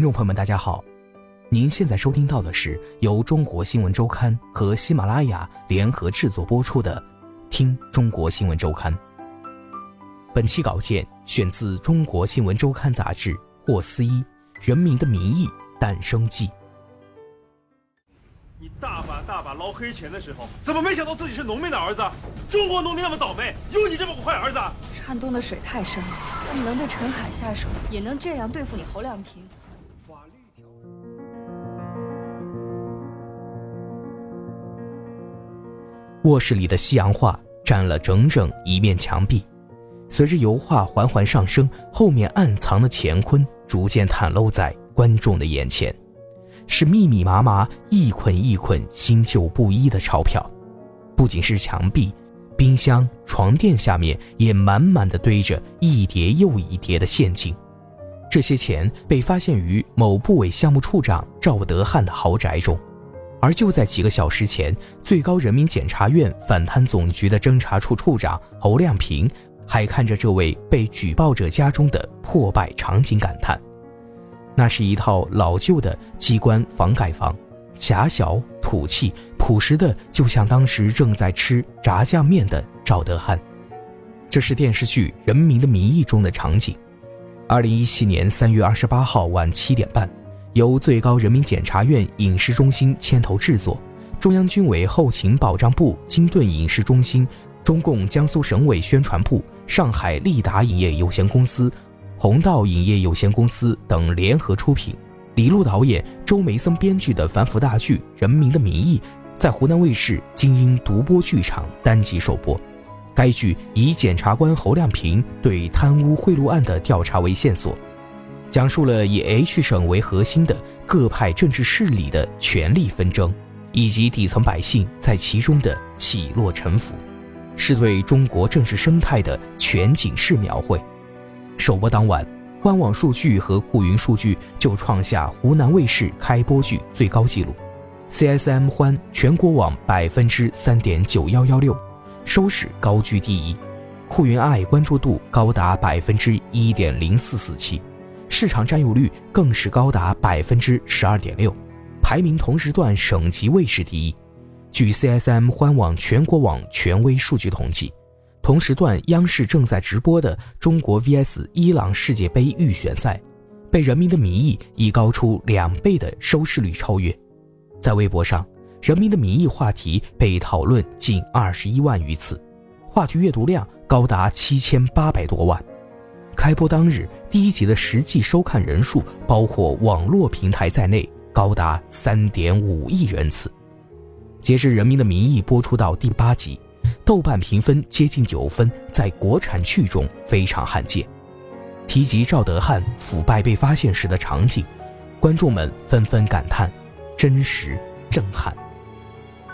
听众朋友们，大家好，您现在收听到的是由中国新闻周刊和喜马拉雅联合制作播出的《听中国新闻周刊》。本期稿件选自《中国新闻周刊》杂志霍思一《人民的名义》诞生记。你大把大把捞黑钱的时候，怎么没想到自己是农民的儿子？中国农民那么倒霉，有你这么个坏儿子？山东的水太深了，他们能对陈海下手，也能这样对付你侯亮平。卧室里的西洋画占了整整一面墙壁，随着油画缓缓上升，后面暗藏的乾坤逐渐袒露在观众的眼前，是密密麻麻、一捆一捆、新旧不一的钞票。不仅是墙壁、冰箱、床垫下面也满满的堆着一叠又一叠的现金，这些钱被发现于某部委项目处长赵德汉的豪宅中。而就在几个小时前，最高人民检察院反贪总局的侦查处处长侯亮平还看着这位被举报者家中的破败场景感叹：“那是一套老旧的机关房改房，狭小、土气、朴实的，就像当时正在吃炸酱面的赵德汉。”这是电视剧《人民的名义》中的场景。二零一七年三月二十八号晚七点半。由最高人民检察院影视中心牵头制作，中央军委后勤保障部、金盾影视中心、中共江苏省委宣传部、上海利达影业有限公司、宏道影业有限公司等联合出品，李路导演、周梅森编剧的反腐大剧《人民的名义》在湖南卫视精英独播剧场单集首播。该剧以检察官侯亮平对贪污贿赂案的调查为线索。讲述了以 H 省为核心的各派政治势力的权力纷争，以及底层百姓在其中的起落沉浮，是对中国政治生态的全景式描绘。首播当晚，欢网数据和酷云数据就创下湖南卫视开播剧最高纪录，CSM 欢全国网百分之三点九幺幺六，收视高居第一，酷云爱关注度高达百分之一点零四四七。市场占有率更是高达百分之十二点六，排名同时段省级卫视第一。据 CSM 欢网全国网权威数据统计，同时段央视正在直播的中国 VS 伊朗世界杯预选赛，被《人民的名义》以高出两倍的收视率超越。在微博上，《人民的名义》话题被讨论近二十一万余次，话题阅读量高达七千八百多万。开播当日，第一集的实际收看人数，包括网络平台在内，高达三点五亿人次。截至《人民的名义》播出到第八集，豆瓣评分接近九分，在国产剧中非常罕见。提及赵德汉腐败被发现时的场景，观众们纷纷感叹：真实、震撼。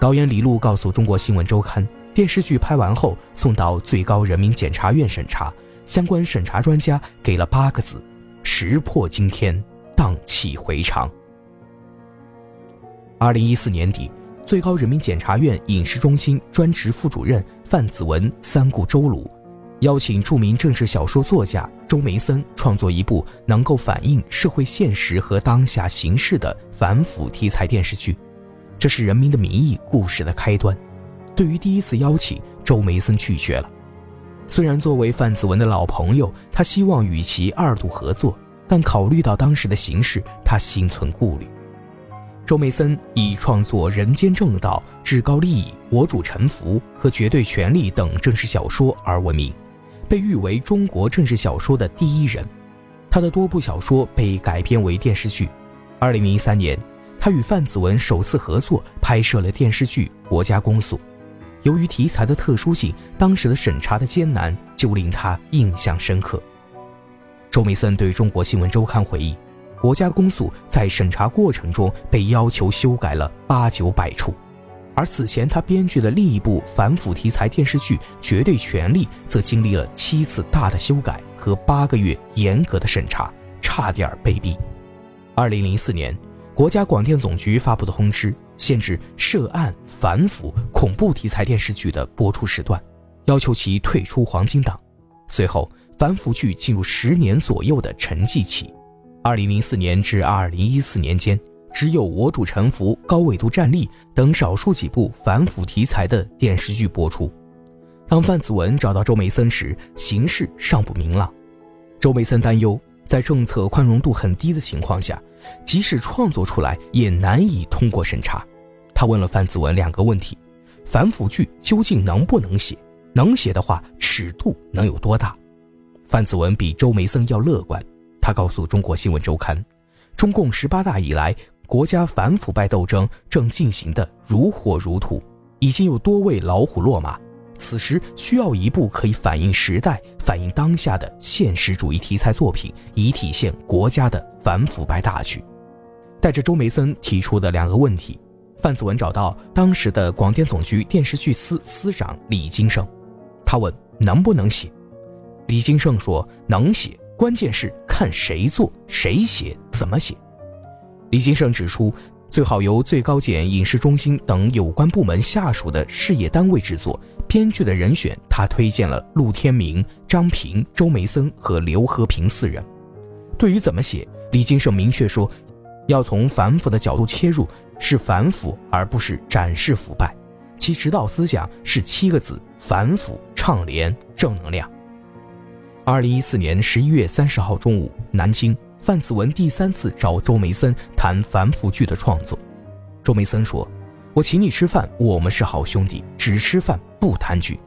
导演李路告诉中国新闻周刊，电视剧拍完后送到最高人民检察院审查。相关审查专家给了八个字：“石破惊天，荡气回肠。”二零一四年底，最高人民检察院影视中心专职副主任范子文三顾周庐，邀请著名政治小说作家周梅森创作一部能够反映社会现实和当下形势的反腐题材电视剧。这是《人民的名义》故事的开端。对于第一次邀请，周梅森拒绝了。虽然作为范子文的老朋友，他希望与其二度合作，但考虑到当时的形势，他心存顾虑。周梅森以创作《人间正道》《至高利益》《我主沉浮》和《绝对权力》等政治小说而闻名，被誉为中国政治小说的第一人。他的多部小说被改编为电视剧。二零零三年，他与范子文首次合作拍摄了电视剧《国家公诉》。由于题材的特殊性，当时的审查的艰难就令他印象深刻。周梅森对中国新闻周刊回忆，国家公诉在审查过程中被要求修改了八九百处，而此前他编剧的另一部反腐题材电视剧《绝对权力》则经历了七次大的修改和八个月严格的审查，差点被毙。二零零四年，国家广电总局发布的通知，限制涉案反腐、恐怖题材电视剧的播出时段，要求其退出黄金档。随后，反腐剧进入十年左右的沉寂期。二零零四年至二零一四年间，只有《我主沉浮》《高纬度战役》等少数几部反腐题材的电视剧播出。当范子文找到周梅森时，形势尚不明朗。周梅森担忧。在政策宽容度很低的情况下，即使创作出来也难以通过审查。他问了范子文两个问题：反腐剧究竟能不能写？能写的话，尺度能有多大？范子文比周梅森要乐观。他告诉中国新闻周刊，中共十八大以来，国家反腐败斗争正进行的如火如荼，已经有多位老虎落马。此时需要一部可以反映时代、反映当下的现实主义题材作品，以体现国家的反腐败大局。带着周梅森提出的两个问题，范子文找到当时的广电总局电视剧司司长李金盛，他问能不能写。李金盛说能写，关键是看谁做、谁写、怎么写。李金盛指出。最好由最高检、影视中心等有关部门下属的事业单位制作。编剧的人选，他推荐了陆天明、张平、周梅森和刘和平四人。对于怎么写，李金胜明确说，要从反腐的角度切入，是反腐而不是展示腐败。其指导思想是七个字：反腐倡廉正能量。二零一四年十一月三十号中午，南京。范子文第三次找周梅森谈反腐剧的创作，周梅森说：“我请你吃饭，我们是好兄弟，只吃饭不谈剧。”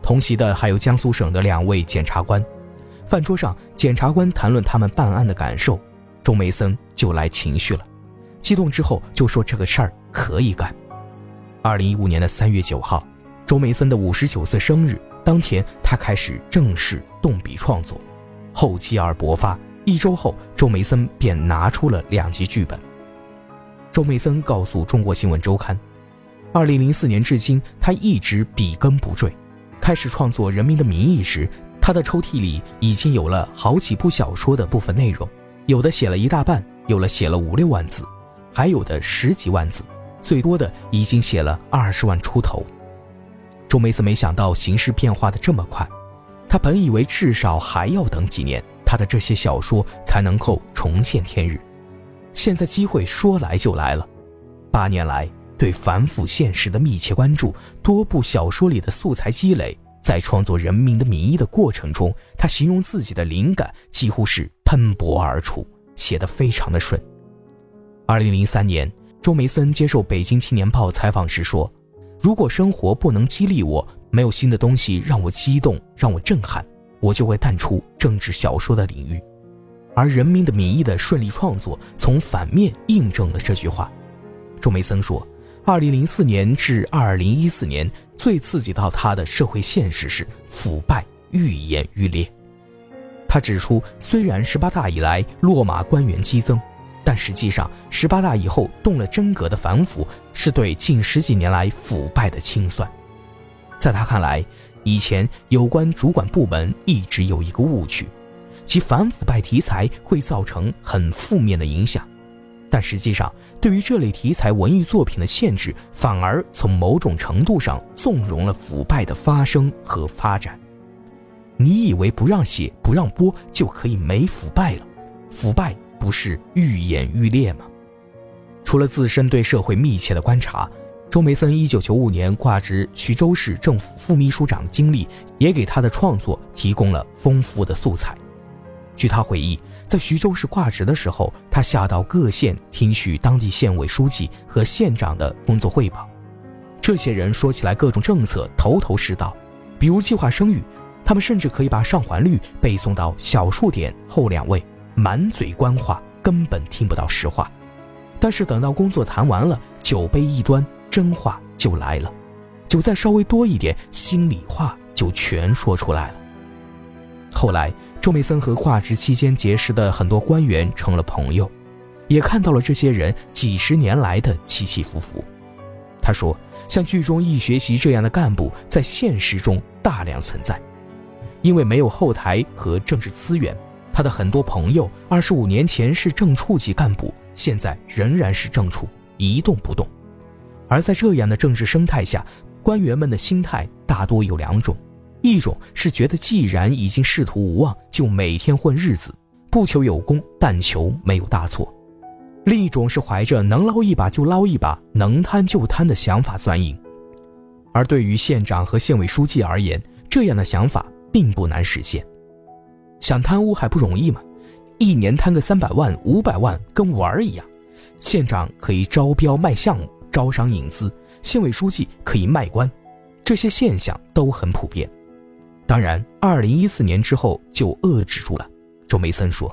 同席的还有江苏省的两位检察官。饭桌上，检察官谈论他们办案的感受，周梅森就来情绪了，激动之后就说这个事儿可以干。二零一五年的三月九号，周梅森的五十九岁生日当天，他开始正式动笔创作，厚积而薄发。一周后，周梅森便拿出了两集剧本。周梅森告诉中国新闻周刊，二零零四年至今，他一直笔耕不缀。开始创作《人民的名义》时，他的抽屉里已经有了好几部小说的部分内容，有的写了一大半，有了写了五六万字，还有的十几万字，最多的已经写了二十万出头。周梅森没想到形势变化的这么快，他本以为至少还要等几年。他的这些小说才能够重见天日，现在机会说来就来了。八年来对反腐现实的密切关注，多部小说里的素材积累，在创作《人民的名义》的过程中，他形容自己的灵感几乎是喷薄而出，写得非常的顺。二零零三年，周梅森接受《北京青年报》采访时说：“如果生活不能激励我，没有新的东西让我激动，让我震撼。”我就会淡出政治小说的领域，而《人民的名义》的顺利创作从反面印证了这句话。周梅森说：“2004 年至2014年，最刺激到他的社会现实是腐败愈演愈烈。”他指出，虽然十八大以来落马官员激增，但实际上十八大以后动了真格的反腐，是对近十几年来腐败的清算。在他看来。以前有关主管部门一直有一个误区，其反腐败题材会造成很负面的影响，但实际上对于这类题材文艺作品的限制，反而从某种程度上纵容了腐败的发生和发展。你以为不让写、不让播就可以没腐败了？腐败不是愈演愈烈吗？除了自身对社会密切的观察。周梅森一九九五年挂职徐州市政府副秘书长的经历，也给他的创作提供了丰富的素材。据他回忆，在徐州市挂职的时候，他下到各县听取当地县委书记和县长的工作汇报。这些人说起来各种政策头头是道，比如计划生育，他们甚至可以把上环率背诵到小数点后两位，满嘴官话，根本听不到实话。但是等到工作谈完了，酒杯一端。真话就来了，酒再稍微多一点，心里话就全说出来了。后来，周梅森和画职期间结识的很多官员成了朋友，也看到了这些人几十年来的起起伏伏。他说：“像剧中易学习这样的干部，在现实中大量存在，因为没有后台和政治资源。他的很多朋友，二十五年前是正处级干部，现在仍然是正处，一动不动。而在这样的政治生态下，官员们的心态大多有两种。”一种是觉得既然已经仕途无望，就每天混日子，不求有功，但求没有大错；另一种是怀着能捞一把就捞一把，能贪就贪的想法钻营。而对于县长和县委书记而言，这样的想法并不难实现。想贪污还不容易吗？一年贪个三百万、五百万，跟玩儿一样。县长可以招标卖项目，招商引资；县委书记可以卖官，这些现象都很普遍。当然，二零一四年之后就遏制住了。周梅森说。